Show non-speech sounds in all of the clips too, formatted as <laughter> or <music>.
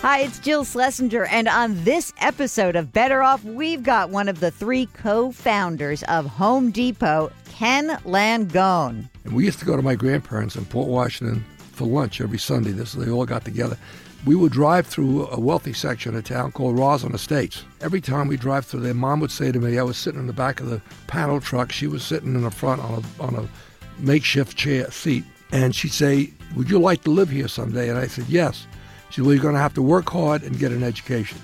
Hi, it's Jill Schlesinger, and on this episode of Better Off, we've got one of the three co founders of Home Depot, Ken Langone. And we used to go to my grandparents in Port Washington for lunch every Sunday. This they all got together. We would drive through a wealthy section of town called Roslyn Estates. Every time we drive through there, Mom would say to me, I was sitting in the back of the panel truck. She was sitting in the front on a, on a makeshift chair seat. And she'd say, Would you like to live here someday? And I said, Yes. Well, you're going to have to work hard and get an education.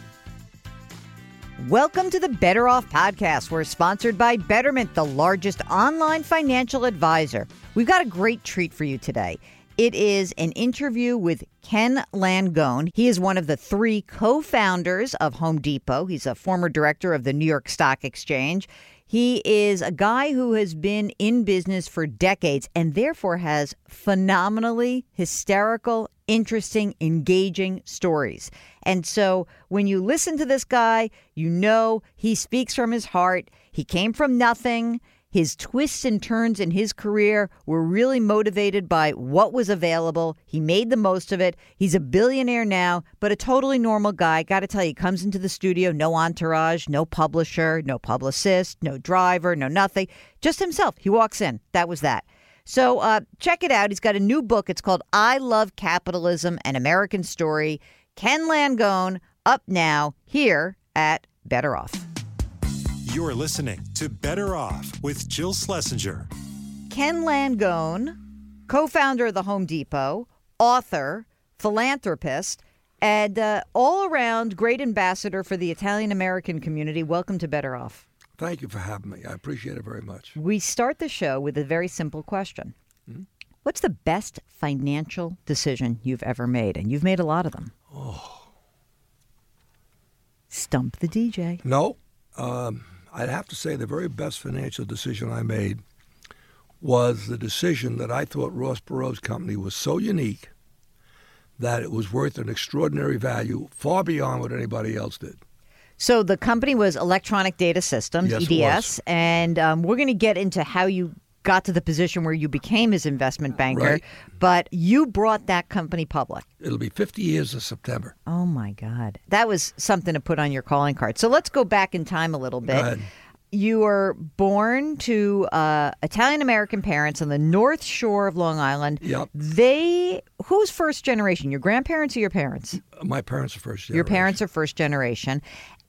Welcome to the Better Off podcast. We're sponsored by Betterment, the largest online financial advisor. We've got a great treat for you today. It is an interview with Ken Langone. He is one of the three co founders of Home Depot. He's a former director of the New York Stock Exchange. He is a guy who has been in business for decades and therefore has phenomenally hysterical, interesting, engaging stories. And so when you listen to this guy, you know he speaks from his heart. He came from nothing. His twists and turns in his career were really motivated by what was available. He made the most of it. He's a billionaire now, but a totally normal guy. Got to tell you, he comes into the studio, no entourage, no publisher, no publicist, no driver, no nothing. Just himself. He walks in. That was that. So uh, check it out. He's got a new book. It's called I Love Capitalism An American Story. Ken Langone up now here at Better Off. You're listening to Better Off with Jill Schlesinger. Ken Langone, co founder of the Home Depot, author, philanthropist, and uh, all around great ambassador for the Italian American community. Welcome to Better Off. Thank you for having me. I appreciate it very much. We start the show with a very simple question What's the best financial decision you've ever made? And you've made a lot of them. Oh. Stump the DJ. No, um, I'd have to say the very best financial decision I made was the decision that I thought Ross Perot's company was so unique that it was worth an extraordinary value far beyond what anybody else did. So the company was Electronic Data Systems, Yes, EDS, and um, we're going to get into how you got to the position where you became his investment banker. Right. But you brought that company public. It'll be 50 years of September. Oh my God, that was something to put on your calling card. So let's go back in time a little bit. ahead. You were born to uh, Italian American parents on the North Shore of Long Island. Yep. They who's first generation? Your grandparents or your parents? My parents are first generation. Your parents are first generation.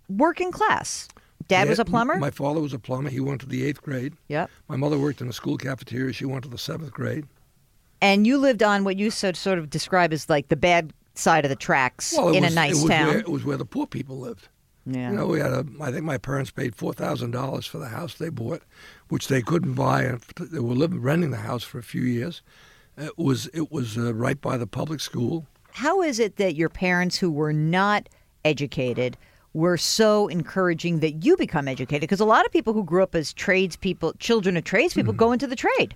Working class. Dad was a plumber. My father was a plumber. He went to the eighth grade. yep. My mother worked in the school cafeteria. She went to the seventh grade. And you lived on what you sort sort of describe as like the bad side of the tracks Well, in was, a nice it town. Where, it was where the poor people lived. yeah. You know, we had a. I think my parents paid four thousand dollars for the house they bought, which they couldn't buy, and they were living renting the house for a few years. It was it was uh, right by the public school. How is it that your parents, who were not educated, were so encouraging that you become educated? Because a lot of people who grew up as tradespeople, children of tradespeople, Mm-hmm. go into the trade.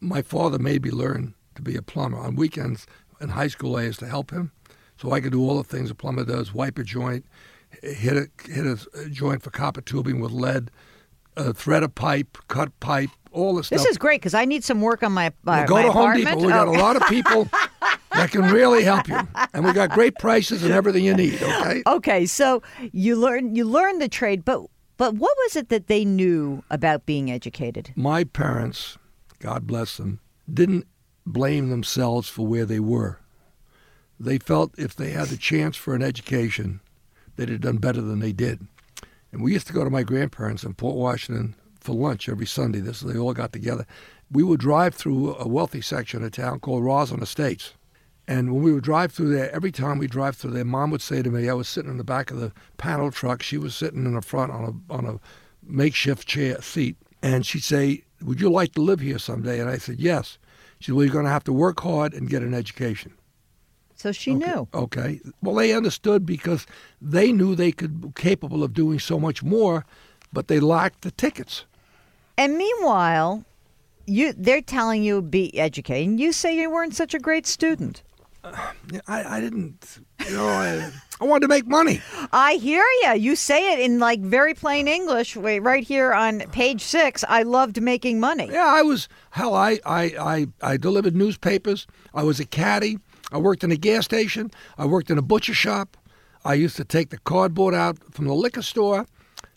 My father made me learn to be a plumber. On weekends in high school, I used to help him, so I could do all the things a plumber does: wipe a joint, hit a hit a joint for copper tubing with lead, uh, thread a pipe, cut pipe, all the stuff. This is great because I need some work on my, my, Well, go my to Home apartment. Depot. We got Oh. a lot of people oh. that can really help you, <laughs> and we got great prices and everything you need. Okay. Okay, so you learn you learn the trade, but but what was it that they knew about being educated? My parents, God bless them, didn't blame themselves for where they were. They felt if they had the chance for an education, they'd have done better than they did. And we used to go to my grandparents in Port Washington for lunch every Sunday. This they all got together. We would drive through a wealthy section of town called Roslyn Estates. And when we would drive through there, every time we drive through there, Mom would say to me, I was sitting in the back of the panel truck. She was sitting in the front on a on a makeshift chair seat, and she'd say, "Would you like to live here someday?" And I said, "Yes." She said, "Well, you're going to have to work hard and get an education." So she knew. Okay. Well, they understood because they knew they could be capable of doing so much more, but they lacked the tickets. And meanwhile, you they're telling you be educated, and you say you weren't such a great student. Yeah, I, I didn't, you know, I, I wanted to make money. I hear you. You say it in like very plain English. Wait, right here on page six. I loved making money. Yeah, I was hell. I I I, I delivered newspapers. I was a caddy. I worked in a gas station. I worked in a butcher shop. I used to take the cardboard out from the liquor store.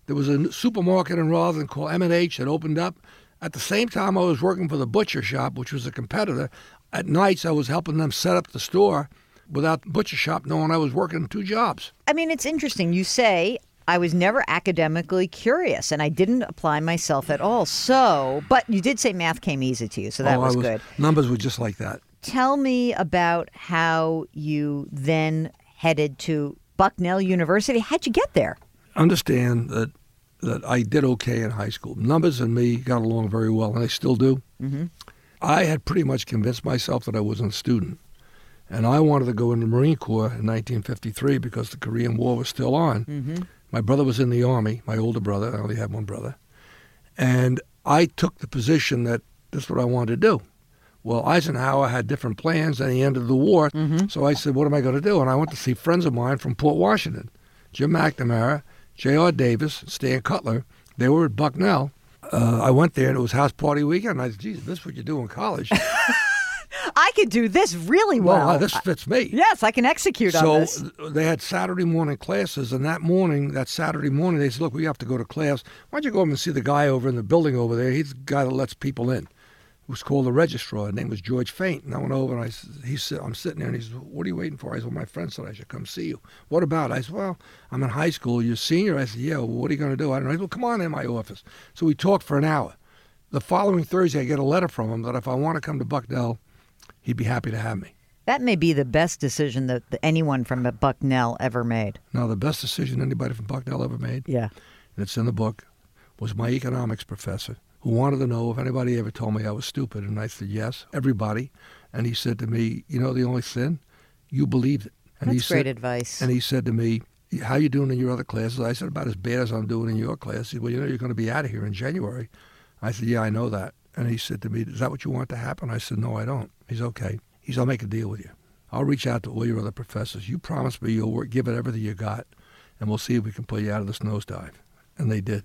There was a supermarket in Rutherford called M&H that opened up. At the same time, I was working for the butcher shop, which was a competitor. At nights, I was helping them set up the store without the butcher shop knowing I was working two jobs. I mean, it's interesting. You say I was never academically curious and I didn't apply myself at all. So, but you did say math came easy to you, so that Oh, I was, good. Numbers were just like that. Tell me about how you then headed to Bucknell University. How'd you get there? Understand that that I did okay in high school. Numbers and me got along very well, and I still do. Mm-hmm. I had pretty much convinced myself that I wasn't a student. And I wanted to go in the Marine Corps in 1953 because the Korean War was still on. Mm-hmm. My brother was in the Army, my older brother. I only had one brother. And I took the position that this is what I wanted to do. Well, Eisenhower had different plans and he ended the war. Mm-hmm. So I said, what am I going to do? And I went to see friends of mine from Port Washington Jim McNamara, J.R. Davis, Stan Cutler. They were at Bucknell. Uh, I went there and it was house party weekend. And I said, geez, this is what you do in college. <laughs> I could do this really well. well, this fits me. yes, I can execute so on this. th- they had Saturday morning classes, and that morning, that Saturday morning, they said, "Look, we have to go to class. Why don't you go over and see the guy over in the building over there? He's the guy that lets people in." Was called the registrar. His name was George Faint. And I went over and I said, he's, sit- I'm sitting there and he said, what are you waiting for? I said, well, my friend said I should come see you. What about? I said, well, I'm in high school. You're a senior? I said, yeah, well, what are you going to do? I don't know. He said, well, come on in my office. So we talked for an hour. The following Thursday, I get a letter from him that if I want to come to Bucknell, he'd be happy to have me. That may be the best decision that that anyone from Bucknell ever made. Now, the best decision anybody from Bucknell ever made Yeah. and it's in the book, was my economics professor who wanted to know if anybody ever told me I was stupid. And I said, yes, everybody. And he said to me, you know the only sin? You believed it. And That's he great said, advice. And he said to me, how you doing in your other classes? I said, about as bad as I'm doing in your class. He said, well, you know, you're going to be out of here in January. I said, yeah, I know that. And he said to me, is that what you want to happen? I said, no, I don't. He's okay. He's, I'll make a deal with you. I'll reach out to all your other professors. You promise me you'll work, give it everything you got, and we'll see if we can pull you out of this nosedive. And they did.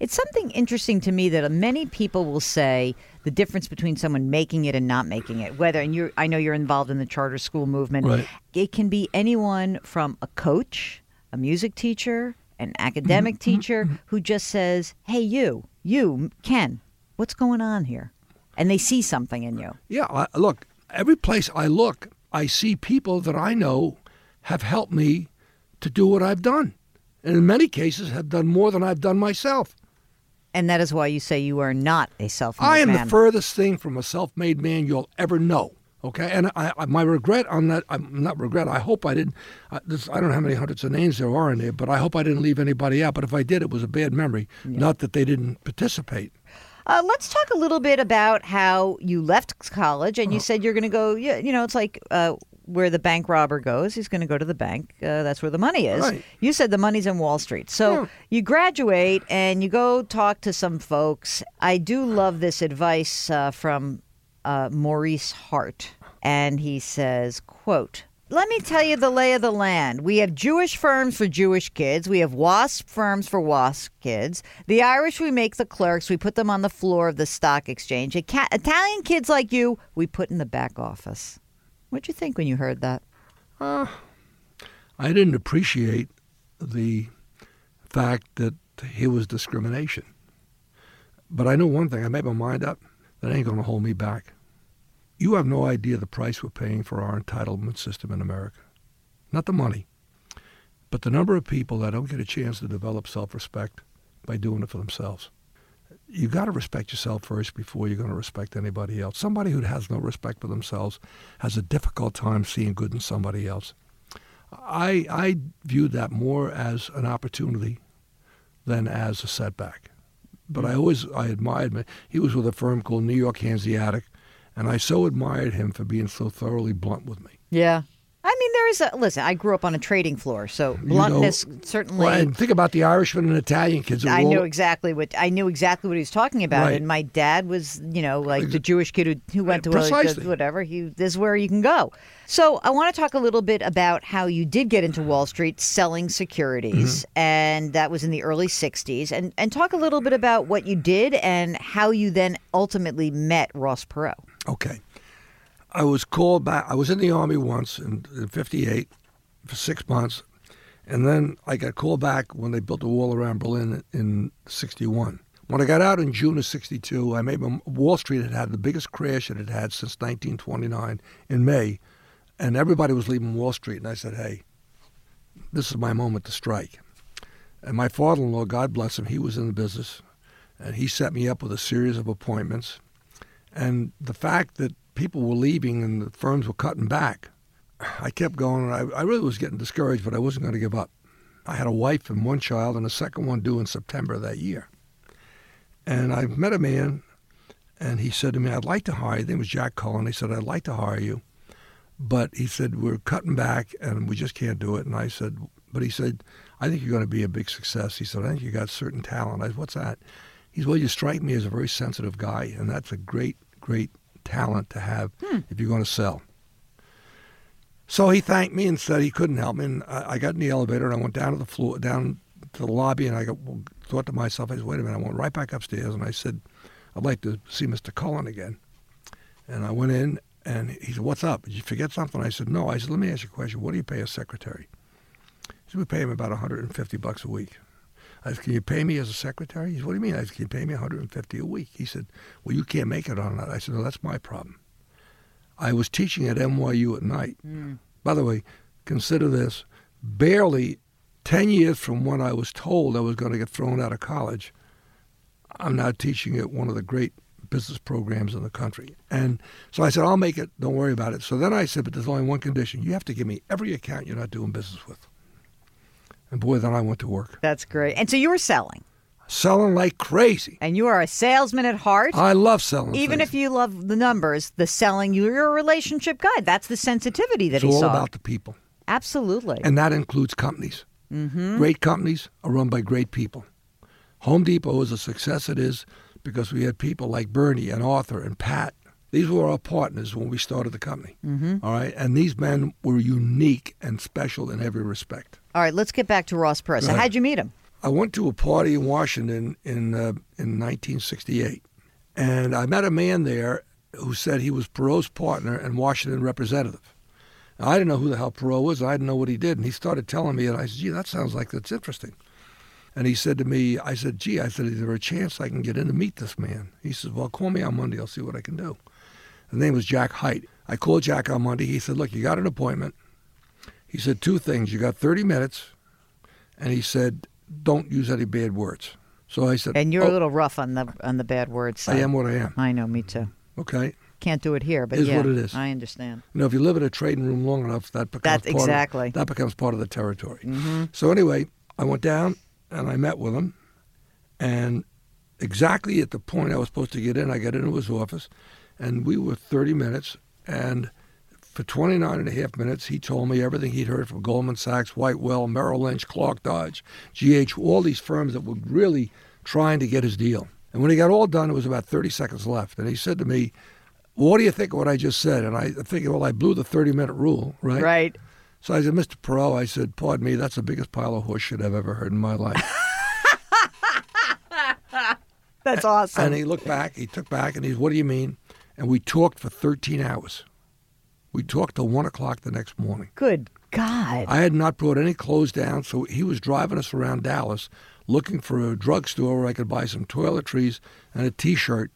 It's something interesting to me that many people will say the difference between someone making it and not making it. Whether and you, I know you're involved in the charter school movement. Right. It can be anyone from a coach, a music teacher, an academic Mm-hmm. teacher who just says, "Hey, you, you, Ken, what's going on here?" And they see something in you. Yeah, I, look, every place I look, I see people that I know have helped me to do what I've done. And in many cases have done more than I've done myself. And that is why you say you are not a self-made I am man. the furthest thing from a self-made man you'll ever know. Okay, and I, I, my regret on that, I'm not regret. I hope I didn't. I, this, I don't know how many hundreds of names there are in there, but I hope I didn't leave anybody out. But if I did, it was a bad memory. Not that they didn't participate. Uh, let's talk a little bit about how you left college and you said you're going to go. You you know, it's like uh, where the bank robber goes. He's going to go to the bank. Uh, that's where the money is. Right. You said the money's in Wall Street. So Yeah. you graduate and you go talk to some folks. I do love this advice uh, from uh, Maurice Hart, and he says, "quote." Let me tell you the lay of the land. We have Jewish firms for Jewish kids. We have WASP firms for WASP kids. The Irish, we make the clerks. We put them on the floor of the stock exchange. Italian kids like you, we put in the back office. What'd you think when you heard that? Uh, I didn't appreciate the fact that it was discrimination. But I know one thing. I made my mind up. That ain't going to hold me back. You have no idea the price we're paying for our entitlement system in America. Not the money, but the number of people that don't get a chance to develop self-respect by doing it for themselves. You got to respect yourself first before you're going to respect anybody else. Somebody who has no respect for themselves has a difficult time seeing good in somebody else. I I viewed that more as an opportunity than as a setback. But I mm. always I admired him. He was with a firm called New York Hanseatic, and I so admired him for being so thoroughly blunt with me. Yeah. I mean, there is a listen. I grew up on a trading floor, so You bluntness know, certainly. Well, and think about the Irishman and Italian kids. I knew exactly what I knew exactly what he was talking about, Right. and my dad was, you know, like the Jewish kid who, who went to a, Precisely. whatever. He this is where you can go. So I want to talk a little bit about how you did get into Wall Street selling securities, Mm-hmm. and that was in the early '60s, and and talk a little bit about what you did and how you then ultimately met Ross Perot. Okay. I was called back. I was in the army once in, in '58 for six months, and then I got called back when they built the wall around Berlin in '61. When I got out in June of '62, I made my, Wall Street had had the biggest crash it had had since 1929 in May, and everybody was leaving Wall Street. And I said, "Hey, this is my moment to strike." And my father-in-law, God bless him, he was in the business, and he set me up with a series of appointments. And the fact that people were leaving and the firms were cutting back, I kept going. And I, I really was getting discouraged, but I wasn't going to give up. I had a wife and one child, and a second one due in September of that year. And I met a man, and he said to me, I'd like to hire you. His name was Jack Cullen. He said, I'd like to hire you. But he said, We're cutting back, and we just can't do it. And I said, But he said, I think you're going to be a big success. He said, I think you got certain talent. I said, What's that? He said, Well, you strike me as a very sensitive guy, and that's a great, great talent to have Hmm. if you're going to sell. So he thanked me and said he couldn't help me. And I, I got in the elevator and I went down to the floor, down to the lobby, and I got, thought to myself, I said, wait a minute. I went right back upstairs and I said, I'd like to see Mr. Cullen again. And I went in and he said, what's up? Did you forget something? I said, no. I said, let me ask you a question. What do you pay a secretary? He said, we pay him about 150 bucks a week. I said, can you pay me as a secretary? He said, what do you mean? I said, can you pay me 150 a week? He said, well, you can't make it on that. I said, no, that's my problem. I was teaching at NYU at night. Hmm. By the way, consider this barely 10 years from when I was told I was going to get thrown out of college, I'm now teaching at one of the great business programs in the country. And so I said, I'll make it. Don't worry about it. So then I said, but there's only one condition. You have to give me every account you're not doing business with. And boy, then I went to work. That's great. And so you were selling, Selling like crazy. and you are a salesman at heart. I love selling. Even things. if you love the numbers, the selling, you're a relationship guy. That's the sensitivity that it's he all saw. about the people. Absolutely. And that includes companies. Mm-hmm. Great companies are run by great people. Home Depot is a success it is because we had people like Bernie and Arthur and Pat. These were our partners when we started the company. Mm-hmm. All right. And these men were unique and special in every respect. All right, let's get back to Ross Perot. So how'd you meet him? I went to a party in Washington in uh, in 1968, and I met a man there who said he was Perot's partner and Washington representative. Now, I didn't know who the hell Perot was. I didn't know what he did, and he started telling me, and I said, "Gee, that sounds like that's interesting." And he said to me, "I said, gee, I said, is there a chance I can get in to meet this man?" He says, "Well, call me on Monday. I'll see what I can do." His name was Jack Height. I called Jack on Monday. He said, "Look, you got an appointment." He said two things. You got 30 minutes, and he said, "Don't use any bad words." So I said, And you're "Oh, a little rough on the on the bad words. I am what I am. I know, me too. Okay. Can't do it here, but Is yeah, what it is. I understand. You know, if you live in a trading room long enough, that becomes That's part exactly. Of, that becomes part of the territory. hmm So anyway, I went down and I met with him, and exactly at the point I was supposed to get in, I got into his office, and we were 30 minutes, and for 29 and a half minutes, he told me everything he'd heard from Goldman Sachs, White Weld, Merrill Lynch, Clark Dodge, GH, all these firms that were really trying to get his deal. And when he got all done, it was about 30 seconds left, and he said to me, "What do you think of what I just said?" And I think, well, I blew the 30-minute rule, right? Right. So I said, Mr. Perot, I said, pardon me, that's the biggest pile of horseshit I've ever heard in my life. <laughs> That's awesome. and he looked back, he took back, and he said, what do you mean? And we talked for 13 hours. We talked till 1 o'clock the next morning. Good God. I had not brought any clothes down, so he was driving us around Dallas looking for a drugstore where I could buy some toiletries and a T-shirt.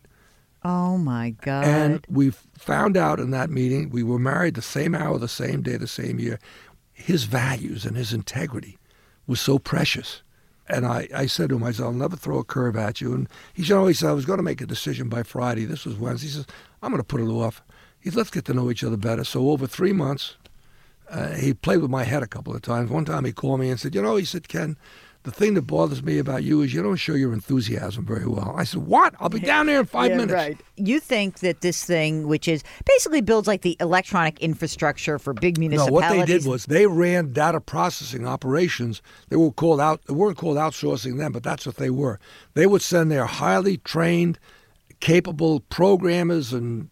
oh my God. And we found out in that meeting, we were married the same hour, the same day, the same year. His values and his integrity was so precious. And I, I said to him, I said, I'll never throw a curve at you. And he said, oh, he said, I was going to make a decision by Friday. This was Wednesday. He says, I'm going to put it off. He let's get to know each other better. So over three months, uh, he played with my head a couple of times. One time he called me and said, you know, he said, Ken, the thing that bothers me about you is you don't show your enthusiasm very well. I said, what? I'll be down there in five Yeah, minutes. Right. You think that this thing, which is basically builds like the electronic infrastructure for big municipalities. No, what they did was they ran data processing operations. They were called out. They weren't called outsourcing them, but that's what they were. They would send their highly trained, capable programmers and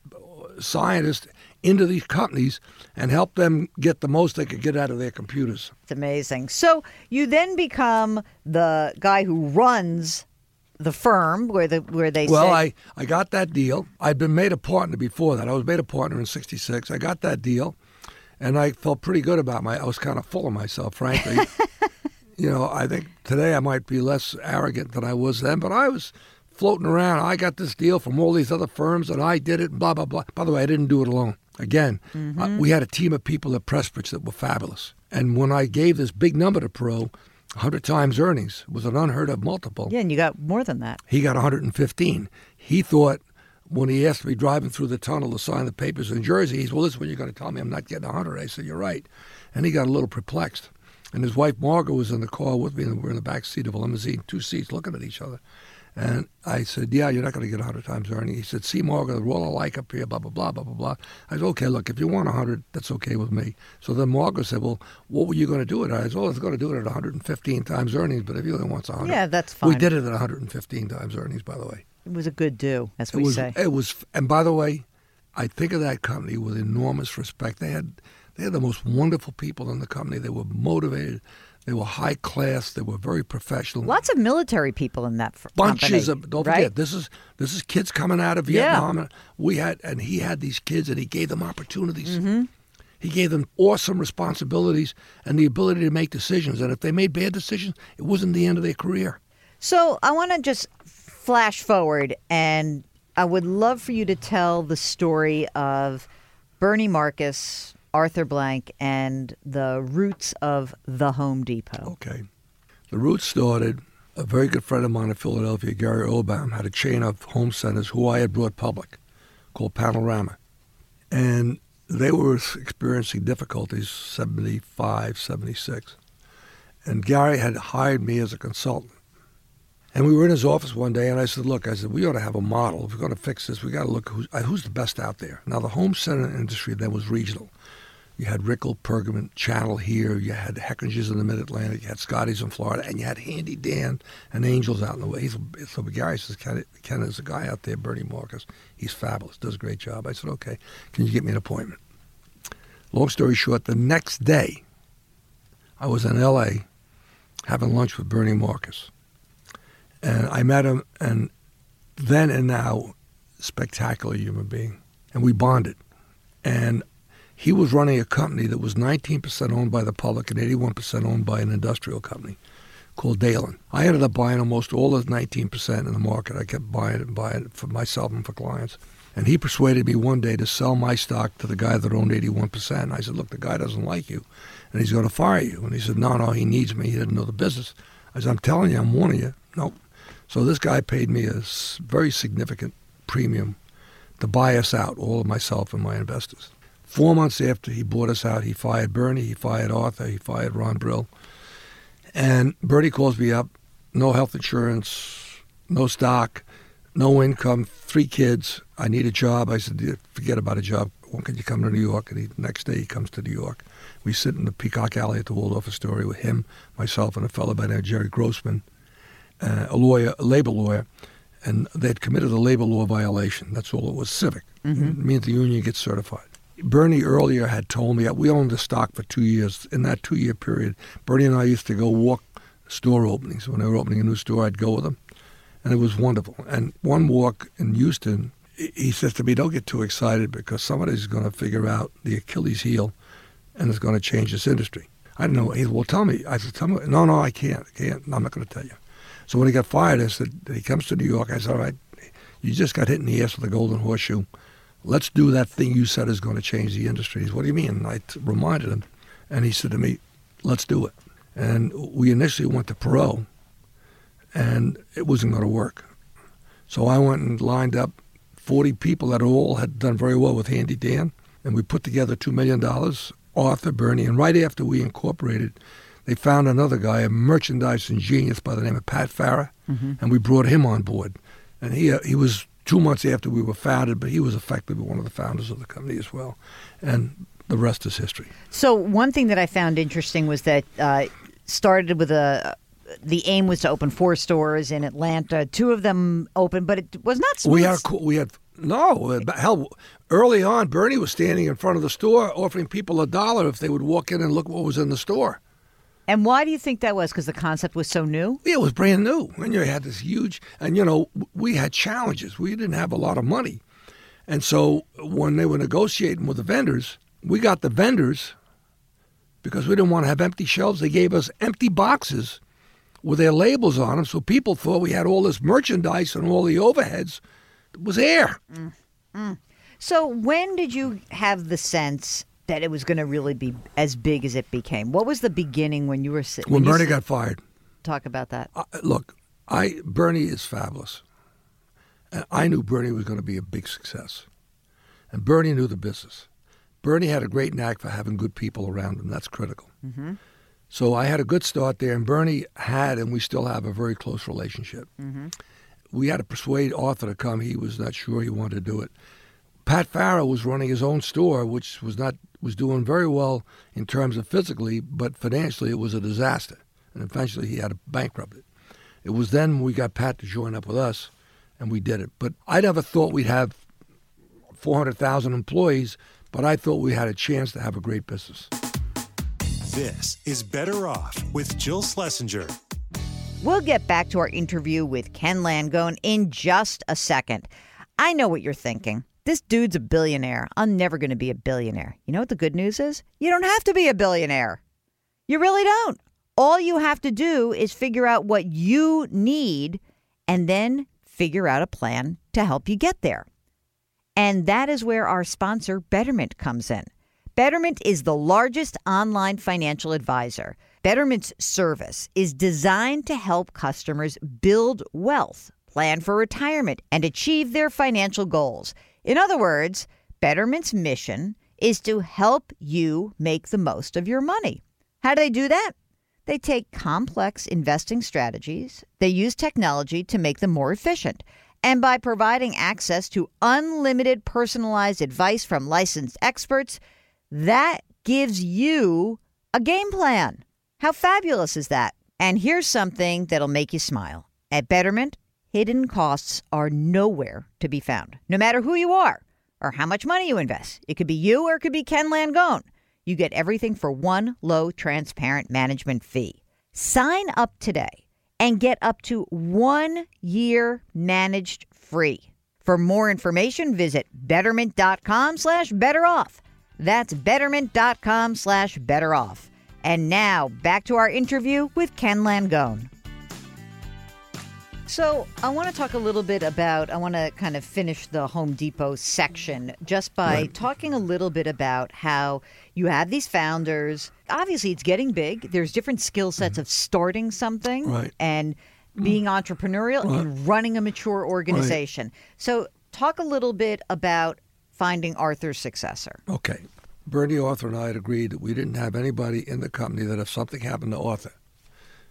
scientists into these companies and help them get the most they could get out of their computers. It's amazing. So you then become the guy who runs the firm where the where they Well, say I, I got that deal. I'd been made a partner before that. I was made a partner in '66. I got that deal, and I felt pretty good about my. I was kind of full of myself, frankly. <laughs> you know, I think today I might be less arrogant than I was then, but I was floating around. I got this deal from all these other firms, and I did it. Blah blah blah. By the way, I didn't do it alone. Again, uh, we had a team of people at Pressprich that were fabulous. And when I gave this big number to Perot, 100 times earnings was an unheard of multiple. yeah, and you got more than that. He got 115. He thought when he asked me driving through the tunnel to sign the papers in Jersey, he's, well, this is when you're going to tell me I'm not getting 100. I said, you're right. And he got a little perplexed. And his wife, Margaret, was in the car with me, and we're in the back seat of a limousine, two seats looking at each other. And I said, yeah, you're not going to get 100 times earning. He said, see, Margaret, the roll I like up here, blah, blah, blah, blah, blah, blah. I said, okay, look, if you want 100, that's okay with me. So then Margaret said, well, what were you going to do it at? I said, well, I was going to do it at 115 times earnings, but if he only wants 100. Yeah, that's fine. We did it at 115 times earnings, by the way. It was a good do, as It we was, say. it was, and by the way, I think of that company with enormous respect. They had, they had the most wonderful people in the company. They were motivated. They were high class. They were very professional. Lots of military people in that f- Bunches company, of don't right? forget this is this is kids coming out of Vietnam. And we had and he had these kids and he gave them opportunities. Mm-hmm. He gave them awesome responsibilities and the ability to make decisions. And if they made bad decisions, it wasn't the end of their career. So I want to just flash forward, and I would love for you to tell the story of Bernie Marcus, Arthur Blank, and the roots of the Home Depot. Okay. The roots started, a very good friend of mine in Philadelphia, Gary Erlbaum, had a chain of home centers who I had brought public called Panorama. And they were experiencing difficulties, 75, 76. And Gary had hired me as a consultant. And we were in his office one day, and I said, "Look, I said we ought to have a model. If we're going to fix this, we got to look who's, uh, who's the best out there." Now, the home center industry then was regional. You had Rickel, Pergament, Channel here. You had Hechinger's in the Mid Atlantic. You had Scotty's in Florida, and you had Handy Dan and Angels out in the way. He's, so Gary says, "Ken, Ken, there's a guy out there, Bernie Marcus. He's fabulous. Does a great job." I said, "Okay, can you get me an appointment?" Long story short, the next day, I was in L.A. having lunch with Bernie Marcus. And I met him, and then and now, spectacular human being. And we bonded. And he was running a company that was 19% owned by the public and 81% owned by an industrial company called Daylin. I ended up buying almost all of the 19% in the market. I kept buying it and buying it for myself and for clients. And he persuaded me one day to sell my stock to the guy that owned 81%. And I said, look, the guy doesn't like you, and he's going to fire you. And he said, no, no, he needs me. He didn't know the business. I said, I'm telling you, I'm warning you. Nope. So this guy paid me a very significant premium to buy us out, all of myself and my investors. Four months after he bought us out, he fired Bernie, he fired Arthur, he fired Ron Brill. And Bernie calls me up, no health insurance, no stock, no income, three kids. I need a job. I said, "Yeah, forget about a job. When can you come to New York? And he, the next day he comes to New York. We sit in the Peacock Alley at the Waldorf Astoria with him, myself, and a fellow by the name of Jerry Grossman, uh, a lawyer, a labor lawyer, and they'd committed a labor law violation. That's all it was, civic. It means the union gets certified. Bernie earlier had told me we owned the stock for two years. In that two-year period, Bernie and I used to go walk store openings. When they were opening a new store, I'd go with them, and it was wonderful. And one walk in Houston, he- says to me, "Don't get too excited because somebody's going to figure out the Achilles heel, and it's going to change this industry." I didn't know. He said, "Well, tell me." I said, "Tell me." No, no, I can't. I can't. I'm not going to tell you. So when he got fired, I said, he comes to New York. I said, all right, you just got hit in the ass with a golden horseshoe. Let's do that thing you said is going to change the industry. Said, what do you mean? And I t- reminded him, and he said to me, let's do it. And we initially went to Perot, and it wasn't going to work. So I went and lined up 40 people that all had done very well with Handy Dan, and we put together $2 million, Arthur, Bernie, and right after we incorporated, they found another guy, a merchandising genius by the name of Pat Farrah, and we brought him on board. And he, uh, he was two months after we were founded, but he was effectively one of the founders of the company as well. And the rest is history. So one thing that I found interesting was that uh, started with a. The aim was to open four stores in Atlanta. Two of them opened, but it was not. Smooth. We had cool, we had no hell. Early on, Bernie was standing in front of the store offering people a dollar if they would walk in and look what was in the store. And why do you think that was? Because the concept was so new? Yeah, it was brand new. And you had this huge, and you know, we had challenges. We didn't have a lot of money. And so when they were negotiating with the vendors, we got the vendors because we didn't want to have empty shelves. They gave us empty boxes with their labels on them. So people thought we had all this merchandise and all the overheads it was air. Mm, mm. So when did you have the sense that it was going to really be as big as it became? What was the beginning when you were sitting? When Bernie got fired, talk about that. Look, I Bernie is fabulous. And I knew Bernie was going to be a big success. And Bernie knew the business. Bernie had a great knack for having good people around him. That's critical. Mm-hmm. So I had a good start there, and Bernie had, and we still have, a very close relationship. Mm-hmm. We had to persuade Arthur to come. He was not sure he wanted to do it. Pat Farrah was running his own store, which was not was doing very well in terms of physically, but financially it was a disaster. And eventually he had to bankrupt it. It was then we got Pat to join up with us, and we did it. But I never thought we'd have 400,000 employees, but I thought we had a chance to have a great business. This is Better Off with Jill Schlesinger. We'll get back to our interview with Ken Langone in just a second. I know what you're thinking. This dude's a billionaire. I'm never going to be a billionaire. You know what the good news is? You don't have to be a billionaire. You really don't. All you have to do is figure out what you need and then figure out a plan to help you get there. And that is where our sponsor, Betterment, comes in. Betterment is the largest online financial advisor. Betterment's service is designed to help customers build wealth, plan for retirement, and achieve their financial goals. In other words, Betterment's mission is to help you make the most of your money. How do they do that? They take complex investing strategies, they use technology to make them more efficient. And by providing access to unlimited personalized advice from licensed experts, that gives you a game plan. How fabulous is that? And here's something that'll make you smile. At Betterment, hidden costs are nowhere to be found, no matter who you are or how much money you invest. It could be you or it could be Ken Langone. You get everything for one low, transparent management fee. Sign up today and get up to one year managed free. For more information, visit betterment.com slash better off. That's betterment.com slash better off. And now back to our interview with Ken Langone. So, I want to talk a little bit about, I want to kind of finish the Home Depot section just by Right. talking a little bit about how you have these founders. Obviously, it's getting big. There's different skill sets of starting something Mm-hmm. Right. and being entrepreneurial and running a mature organization. So, talk a little bit about finding Arthur's successor. Okay. Bernie Arthur and I had agreed that we didn't have anybody in the company that if something happened to Arthur.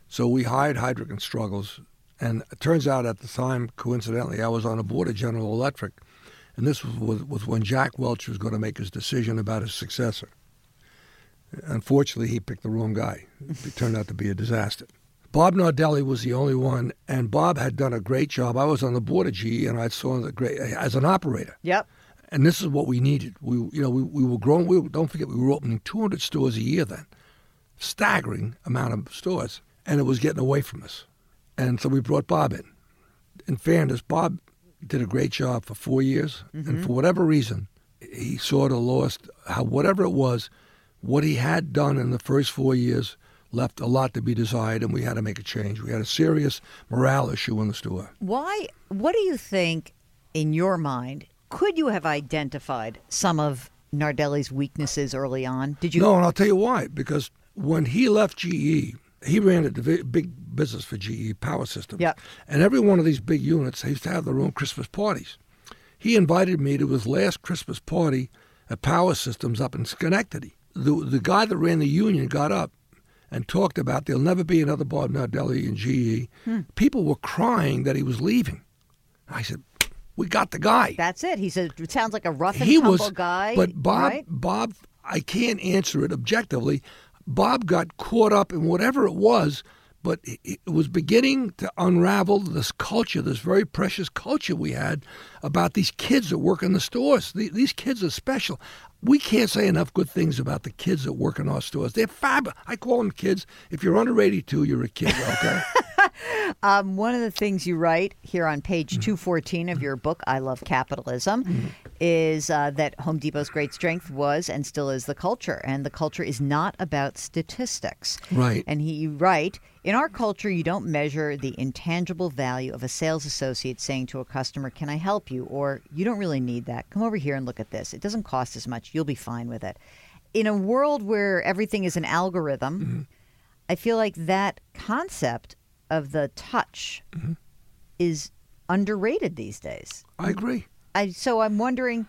So we hired Heidrick and Struggles. And it turns out at the time, coincidentally, I was on a board of General Electric. And this was, was, was when Jack Welch was going to make his decision about his successor. Unfortunately, he picked the wrong guy. It turned out to be a disaster. Bob Nardelli was the only one, and Bob had done a great job. I was on the board of GE, and I saw the great as an operator Yep. and this is what we needed. We, you know, we, we were growing. We were, don't forget, we were opening 200 stores a year then, staggering amount of stores, and it was getting away from us. And so we brought Bob in. In fairness, Bob did a great job for four years, and mm-hmm. for whatever reason, he sort of lost how whatever it was, what he had done in the first four years left a lot to be desired, and we had to make a change. We had a serious morale issue in the store. Why? What do you think, in your mind, could you have identified some of Nardelli's weaknesses early on? Did you? No, and I'll tell you why. Because when he left GE, he ran a big business for GE Power Systems. Yeah. And every one of these big units, they used to have their own Christmas parties. He invited me to his last Christmas party at Power Systems up in Schenectady. The, the guy that ran the union got up and talked about there'll never be another Bob Nardelli in GE. Hmm. People were crying that he was leaving. I said, we got the guy That's it. He said it sounds like a rough and he tumble was guy. but bob right? bob i can't answer it objectively bob got caught up in whatever it was but it was beginning to unravel this culture, this very precious culture we had about these kids that work in the stores. These kids are special. We can't say enough good things about the kids that work in our stores. They're fab. I call them kids. If you're under 82, you're a kid, okay? <laughs> <laughs> Um, one of the things you write here on page 214 of your book, I Love Capitalism, is uh, that Home Depot's great strength was and still is the culture. And the culture is not about statistics. Right. And he, you write, in our culture, you don't measure the intangible value of a sales associate saying to a customer, Can I help you? Or you don't really need that. Come over here and look at this. It doesn't cost as much. You'll be fine with it. In a world where everything is an algorithm, I feel like that concept of the touch mm-hmm. is underrated these days. I agree. I so I'm wondering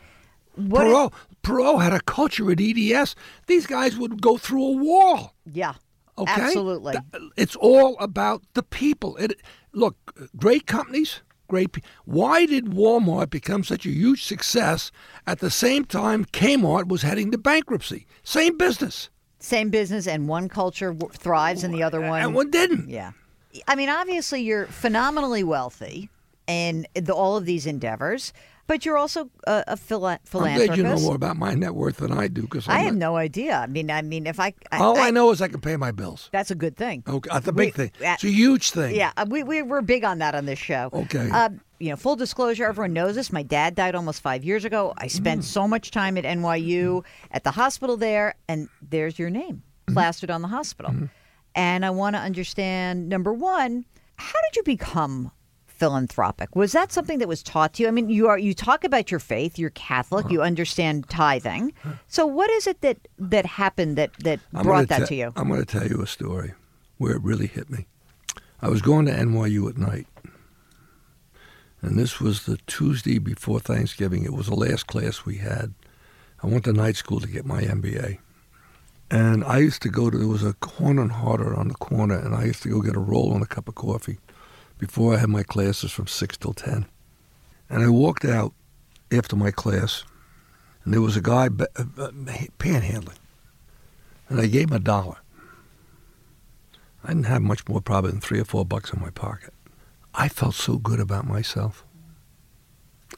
what Perot, Perot had a culture at EDS. These guys would go through a wall. yeah. Okay, Absolutely. It's all about the people. It look great companies, great. Pe- Why did Walmart become such a huge success at the same time Kmart was heading to bankruptcy? Same business, Same business and one culture thrives and the other one and one didn't. Yeah. I mean, obviously, you're phenomenally wealthy in the, all of these endeavors, but you're also a, a phila- I'm glad you know more about my net worth than I do because I have no idea. I mean, I mean, if I, I All I, I- know is I can pay my bills. that's a good thing. Okay, that's a big We- thing. It's a huge thing. Yeah, uh, we, we we're big on that on this show. Okay. Uh, you know, full disclosure, everyone knows this. My dad died almost five years ago. I Mm. spent so much time at NYU at the hospital there, and there's your name Mm-hmm. plastered on the hospital. And I want to understand number one, how did you become philanthropic? Was that something that was taught to you? I mean, you are you talk about your faith. You're Catholic. You understand tithing. So, what is it that that happened that that I'm brought that to you? I'm going to tell you a story where it really hit me. I was going to NYU at night, and this was the Tuesday before Thanksgiving. It was the last class we had. I went to night school to get my MBA. And I used to go to, there was a corner and harder on the corner, and I used to go get a roll and a cup of coffee before I had my classes from 6 till 10. And I walked out after my class, and there was a guy uh, uh, panhandling and I gave him a dollar. I didn't have much more probably than three or four bucks in my pocket. I felt so good about myself.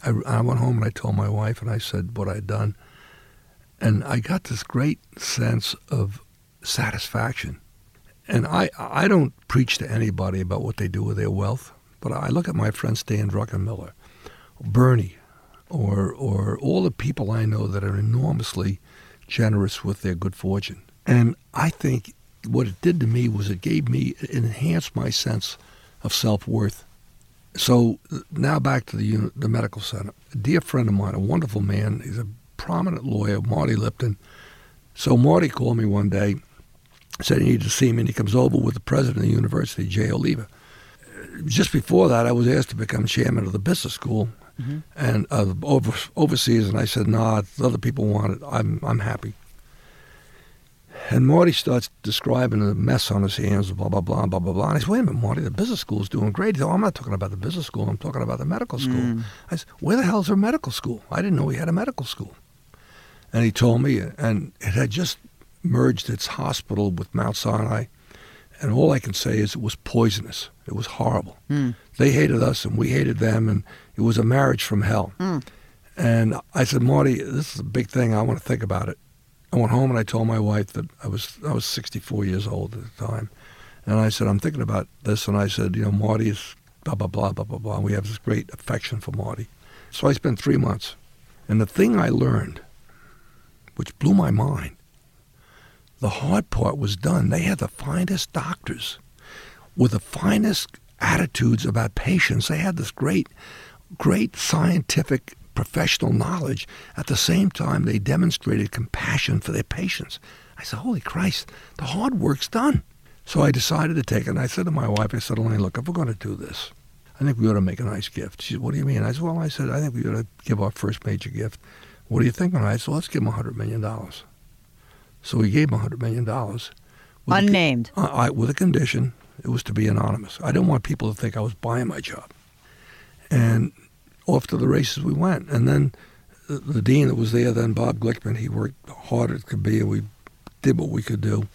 I, I went home and I told my wife and I said what I'd done. And I got this great sense of satisfaction. And I, I don't preach to anybody about what they do with their wealth, but I look at my friend Stan Druckenmiller, Bernie, or, or all the people I know that are enormously generous with their good fortune. And I think what it did to me was it gave me, it enhanced my sense of self worth. So now back to the the medical center. A dear friend of mine, a wonderful man, he's a prominent lawyer, Marty Lipton. So Marty called me one day, said he needed to see me, and he comes over with the president of the university, Jay Oliva. Just before that, I was asked to become chairman of the business school and uh, over, overseas, and I said, "Nah, the other people want it. I'm I'm happy." And Marty starts describing the mess on his hands, blah blah blah blah blah blah. And I said, "Wait a minute, Marty, the business school is doing great." He said, "Oh, I'm not talking about the business school. I'm talking about the medical school." I said, "Where the hell's our medical school? I didn't know we had a medical school." And he told me, and it had just merged its hospital with Mount Sinai, and all I can say is it was poisonous. It was horrible. Hmm. They hated us, and we hated them, and it was a marriage from hell. Hmm. And I said, Marty, this is a big thing. I want to think about it. I went home and I told my wife that I was I was 64 years old at the time, and I said I'm thinking about this. And I said, you know, Marty is blah blah blah blah blah blah. We have this great affection for Marty. So I spent three months, and the thing I learned, which blew my mind, the hard part was done. They had the finest doctors, with the finest attitudes about patients. They had this great, great scientific professional knowledge. At the same time, they demonstrated compassion for their patients. I said, Holy Christ, the hard work's done. So I decided to take it. And I said to my wife, I said, Elaine, look, if we're going to do this, I think we ought to make a nice gift. She said, What do you mean? I said, Well, I said, I think we ought to give our first major gift. What do you think? I said, well, Let's give him $100 million. So we gave him $100 million. a- Unnamed. uh, I, with a condition, it was to be anonymous. I didn't want people to think I was buying my job. And off to the races we went. And then the, the dean that was there, then Bob Glickman, he worked hard as could be, and we did what we could do.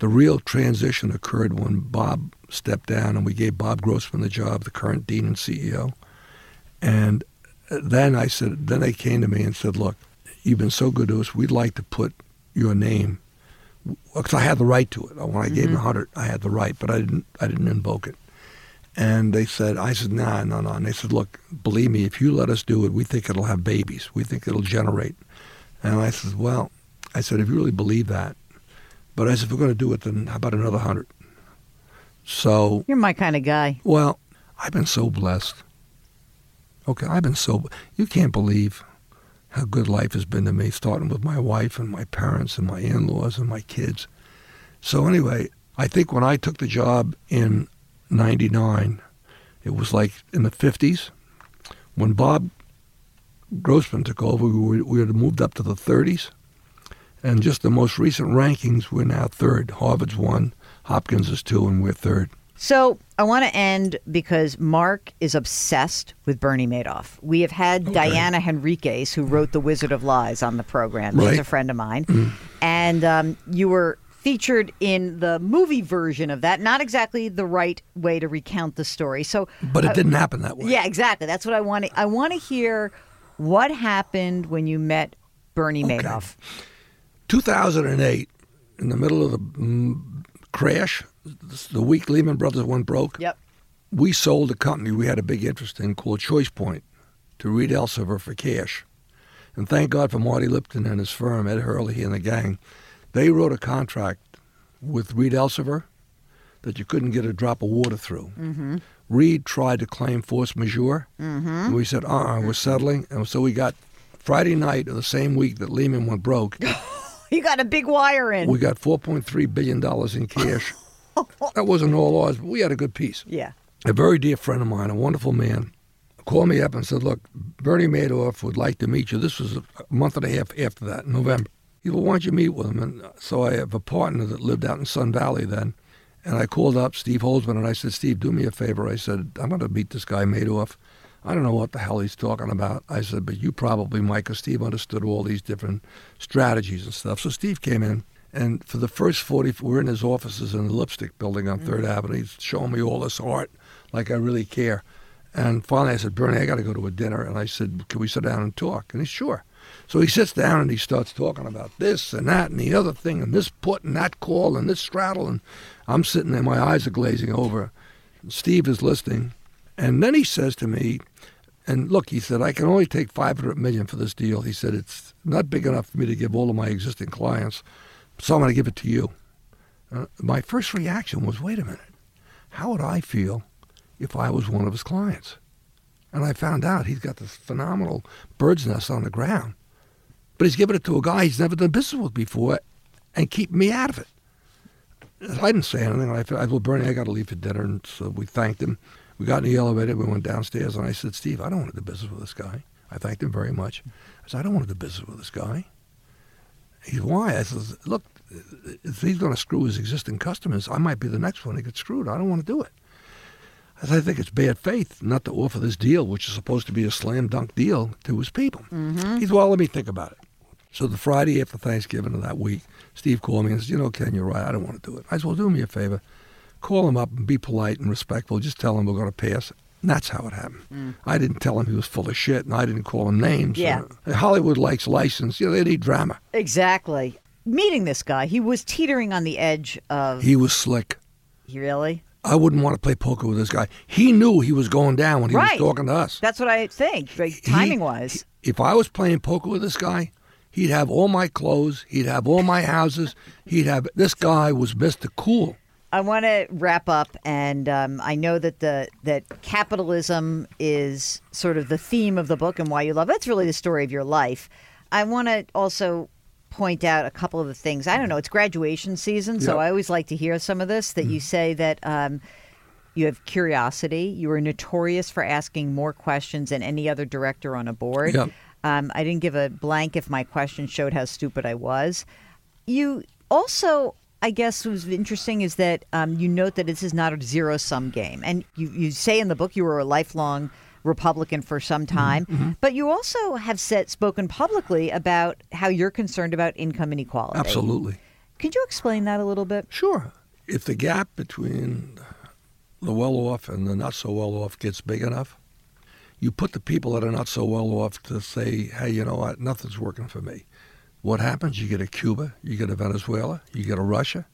The real transition occurred when Bob stepped down, and we gave Bob Grossman the job, the current dean and CEO. And then I said, then they came to me and said, look, you've been so good to us. We'd like to put your name because I had the right to it. When I gave them mm-hmm. a hundred, I had the right, but I didn't. I didn't invoke it. And they said, I said, nah, no, no. And they said, look, believe me, if you let us do it, we think it'll have babies. We think it'll generate. And I said, well, I said, if you really believe that, but I said, if we're going to do it, then how about another hundred? So You're my kind of guy. well, I've been so blessed. Okay, I've been so. You can't believe how good life has been to me, starting with my wife and my parents and my in-laws and my kids. So anyway, I think when I took the job in '99, it was like in the '50s. When Bob Grossman took over, we, were, we had moved up to the 30s. And just the most recent rankings, we're now third. Harvard's one, Hopkins is two, and we're third. So I want to end because Mark is obsessed with Bernie Madoff. We have had Diana Henriques, who wrote The Wizard of Lies, on the program. She's a friend of mine. And um, you were featured in the movie version of that. Not exactly the right way to recount the story. So, But it didn't happen that way. yeah, exactly. That's what I want to. I want to hear what happened when you met Bernie Madoff. 2008, in the middle of the mm, crash, the week Lehman Brothers went broke, Yep. we sold a company we had a big interest in called ChoicePoint to Reed Elsevier for cash. And thank God for Marty Lipton and his firm, Ed Herlihy and the gang. They wrote a contract with Reed Elsevier that you couldn't get a drop of water through. Mm-hmm. Reed tried to claim force majeure. Mm-hmm. And we said, uh-uh, we're settling. And so we got Friday night of the same week that Lehman went broke, <laughs> You got a big wire in. we got $4.3 billion in cash. <laughs> that wasn't all ours, but we had a good piece. yeah. A very dear friend of mine, a wonderful man, called me up and said, Look, Bernie Madoff would like to meet you. This was a month and a half after that, in November. He said, Well, why don't you meet with him? And so I have a partner that lived out in Sun Valley then. And I called up Steve Holzman and I said, Steve, do me a favor. I said, I'm going to meet this guy Madoff. I don't know what the hell he's talking about. I said, but you probably might, 'cause Steve understood all these different strategies and stuff. So Steve came in, and for the first 40, we're in his offices in the Lipstick building on 3rd mm-hmm. Avenue. He's showing me all this art, like I really care. And finally I said, Bernie, I got to go to a dinner. And I said, can we sit down and talk? And he's sure. So he sits down and he starts talking about this and that and the other thing and this put and that call and this straddle. And I'm sitting there, my eyes are glazing over. Steve is listening. And then he says to me, and look, he said, I can only take 500 million for this deal. He said, it's not big enough for me to give all of my existing clients, so I'm going to give it to you. Uh, my first reaction was, wait a minute, how would I feel if I was one of his clients? And I found out he's got this phenomenal bird's nest on the ground, but he's giving it to a guy he's never done business with before and keeping me out of it. I didn't say anything. I said, well, Bernie, I got to leave for dinner. And so we thanked him. We got in the elevator. We went downstairs, and I said, Steve, I don't want to do business with this guy. I thanked him very much. I said, I don't want to do business with this guy. He said, why? I said, look, if he's going to screw his existing customers, I might be the next one to get screwed. I don't want to do it. I said, I think it's bad faith not to offer this deal, which is supposed to be a slam dunk deal, to his people. Mm-hmm. He said, well, let me think about it. So the Friday after Thanksgiving of that week, Steve called me and said, you know, Ken, you're right. I don't want to do it. I said, well, do me a favor. Call him up and be polite and respectful. Just tell him we're going to pass. And that's how it happened. I didn't tell him he was full of shit, and I didn't call him names. Yeah. Uh, Hollywood likes license. You know, they need drama. Exactly. Meeting this guy, he was teetering on the edge of. He was slick. He really? I wouldn't want to play poker with this guy. He knew he was going down when he Right. was talking to us. That's what I think, like, timing wise. If I was playing poker with this guy, he'd have all my clothes, he'd have all my houses, he'd have. This guy was Mr. Cool. I want to wrap up, and um, I know that the that capitalism is sort of the theme of the book and why you love it. It's really the story of your life. I want to also point out a couple of the things. I don't know. It's graduation season, so Yep. I always like to hear some of this. That you say that um, you have curiosity. You are notorious for asking more questions than any other director on a board. Yep. Um, I didn't give a blank if my question showed how stupid I was. You also, I guess, was interesting is that um, you note that this is not a zero sum game, and you, you say in the book you were a lifelong Republican for some Mm-hmm, time, but you also have said spoken publicly about how you're concerned about income inequality. Absolutely. Could you explain that a little bit? Sure. If the gap between the well off and the not so well off gets big enough, you put the people that are not so well off to say, hey, you know what, nothing's working for me. What happens? You get a Cuba, you get a Venezuela, you get a Russia.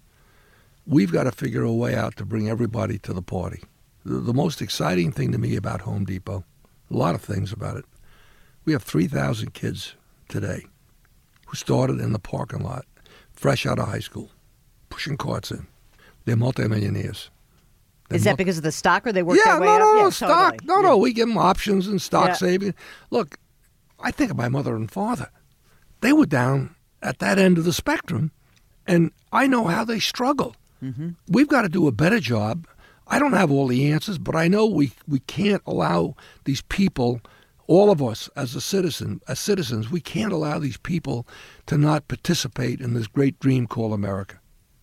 We've got to figure a way out to bring everybody to the party. The, the most exciting thing to me about Home Depot, a lot of things about it, we have 3,000 kids today who started in the parking lot, fresh out of high school, pushing carts in. They're multimillionaires. They're Is that multi- because of the stock, or they work yeah, their way no, up? no, no, yeah, stock. totally. No, Yeah. no, we give them options and stock Yeah. saving. Look, I think of my mother and father. They were down at that end of the spectrum, and I know how they struggle. Mm-hmm. We've got to do a better job. I don't have all the answers, but I know we, we can't allow these people, all of us as a citizen, as citizens, we can't allow these people to not participate in this great dream called America.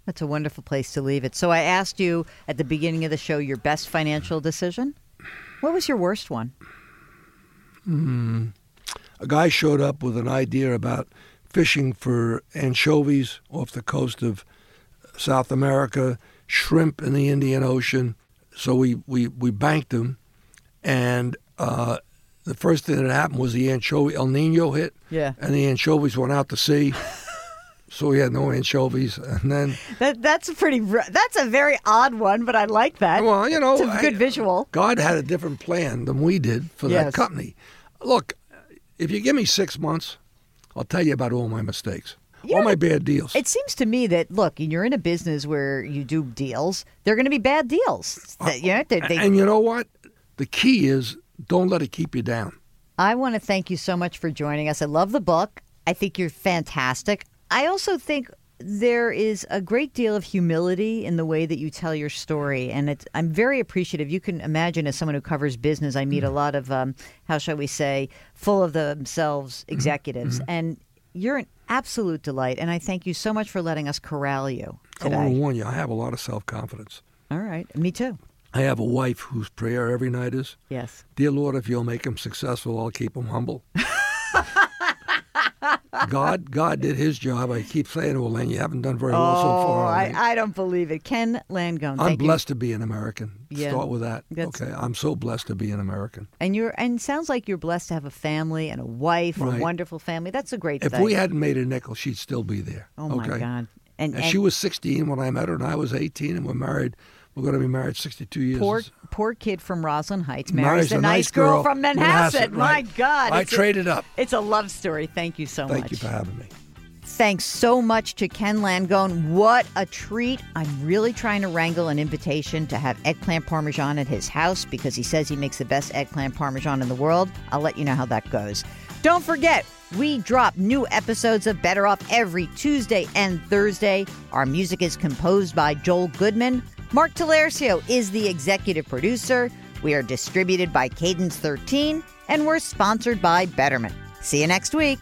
That's a wonderful place to leave it. So I asked you at the beginning of the show your best financial decision. What was your worst one? A guy showed up with an idea about fishing for anchovies off the coast of South America, shrimp in the Indian Ocean. So we, we, we banked him, and uh, the first thing that happened was the anchovy El Nino hit, Yeah. and the anchovies went out to sea. <laughs> so we had no anchovies, and then That that's a pretty that's a very odd one, but I like that. well, you know, it's a I- good visual. God had a different plan than we did for Yes. that company. Look, if you give me six months, I'll tell you about all my mistakes, You all know, my bad deals. It seems to me that look, you're in a business where you do deals. They're going to be bad deals. Uh, you know, they, they, and you know what? The key is don't let it keep you down. I want to thank you so much for joining us. I love the book. I think you're fantastic. I also think there is a great deal of humility in the way that you tell your story, and it's, I'm very appreciative. You can imagine, as someone who covers business, I meet a mm-hmm. lot of, um, how shall we say, full of themselves mm-hmm. executives, mm-hmm. and you're an absolute delight. And I thank you so much for letting us corral you Today. I want to warn you, I have a lot of self confidence. All right, me too. I have a wife whose prayer every night is, Yes. Dear Lord, if you'll make him successful, I'll keep him humble. <laughs> God, God did his job. I keep saying, well, Len, you haven't done very well so Oh, far. I, Len." I don't believe it. Ken Langone. I'm thank you. blessed to be an American. Yeah. Start with that. Okay, I'm so blessed to be an American. And you're and it sounds like you're blessed to have a family and a wife, a wonderful family. That's a great thing. If thing. we hadn't made a nickel, she'd still be there. oh my? God. And, And, and she was 16 when I met her, and I was 18, and we're married. We're going to be married 62 years. poor poor kid from Roslyn Heights marries, Marries a nice nice girl, girl from Manhasset. Manhasset, My. God. I traded up. it's a love story. Thank you so Thank much. Thank you for having me. Thanks so much to Ken Langone. What a treat. I'm really trying to wrangle an invitation to have eggplant parmesan at his house because he says he makes the best eggplant parmesan in the world. I'll let you know how that goes. Don't forget, we drop new episodes of Better Off every Tuesday and Thursday. Our music is composed by Joel Goodman. Mark Talercio is the executive producer. We are distributed by Cadence 13, and we're sponsored by Betterment. See you next week.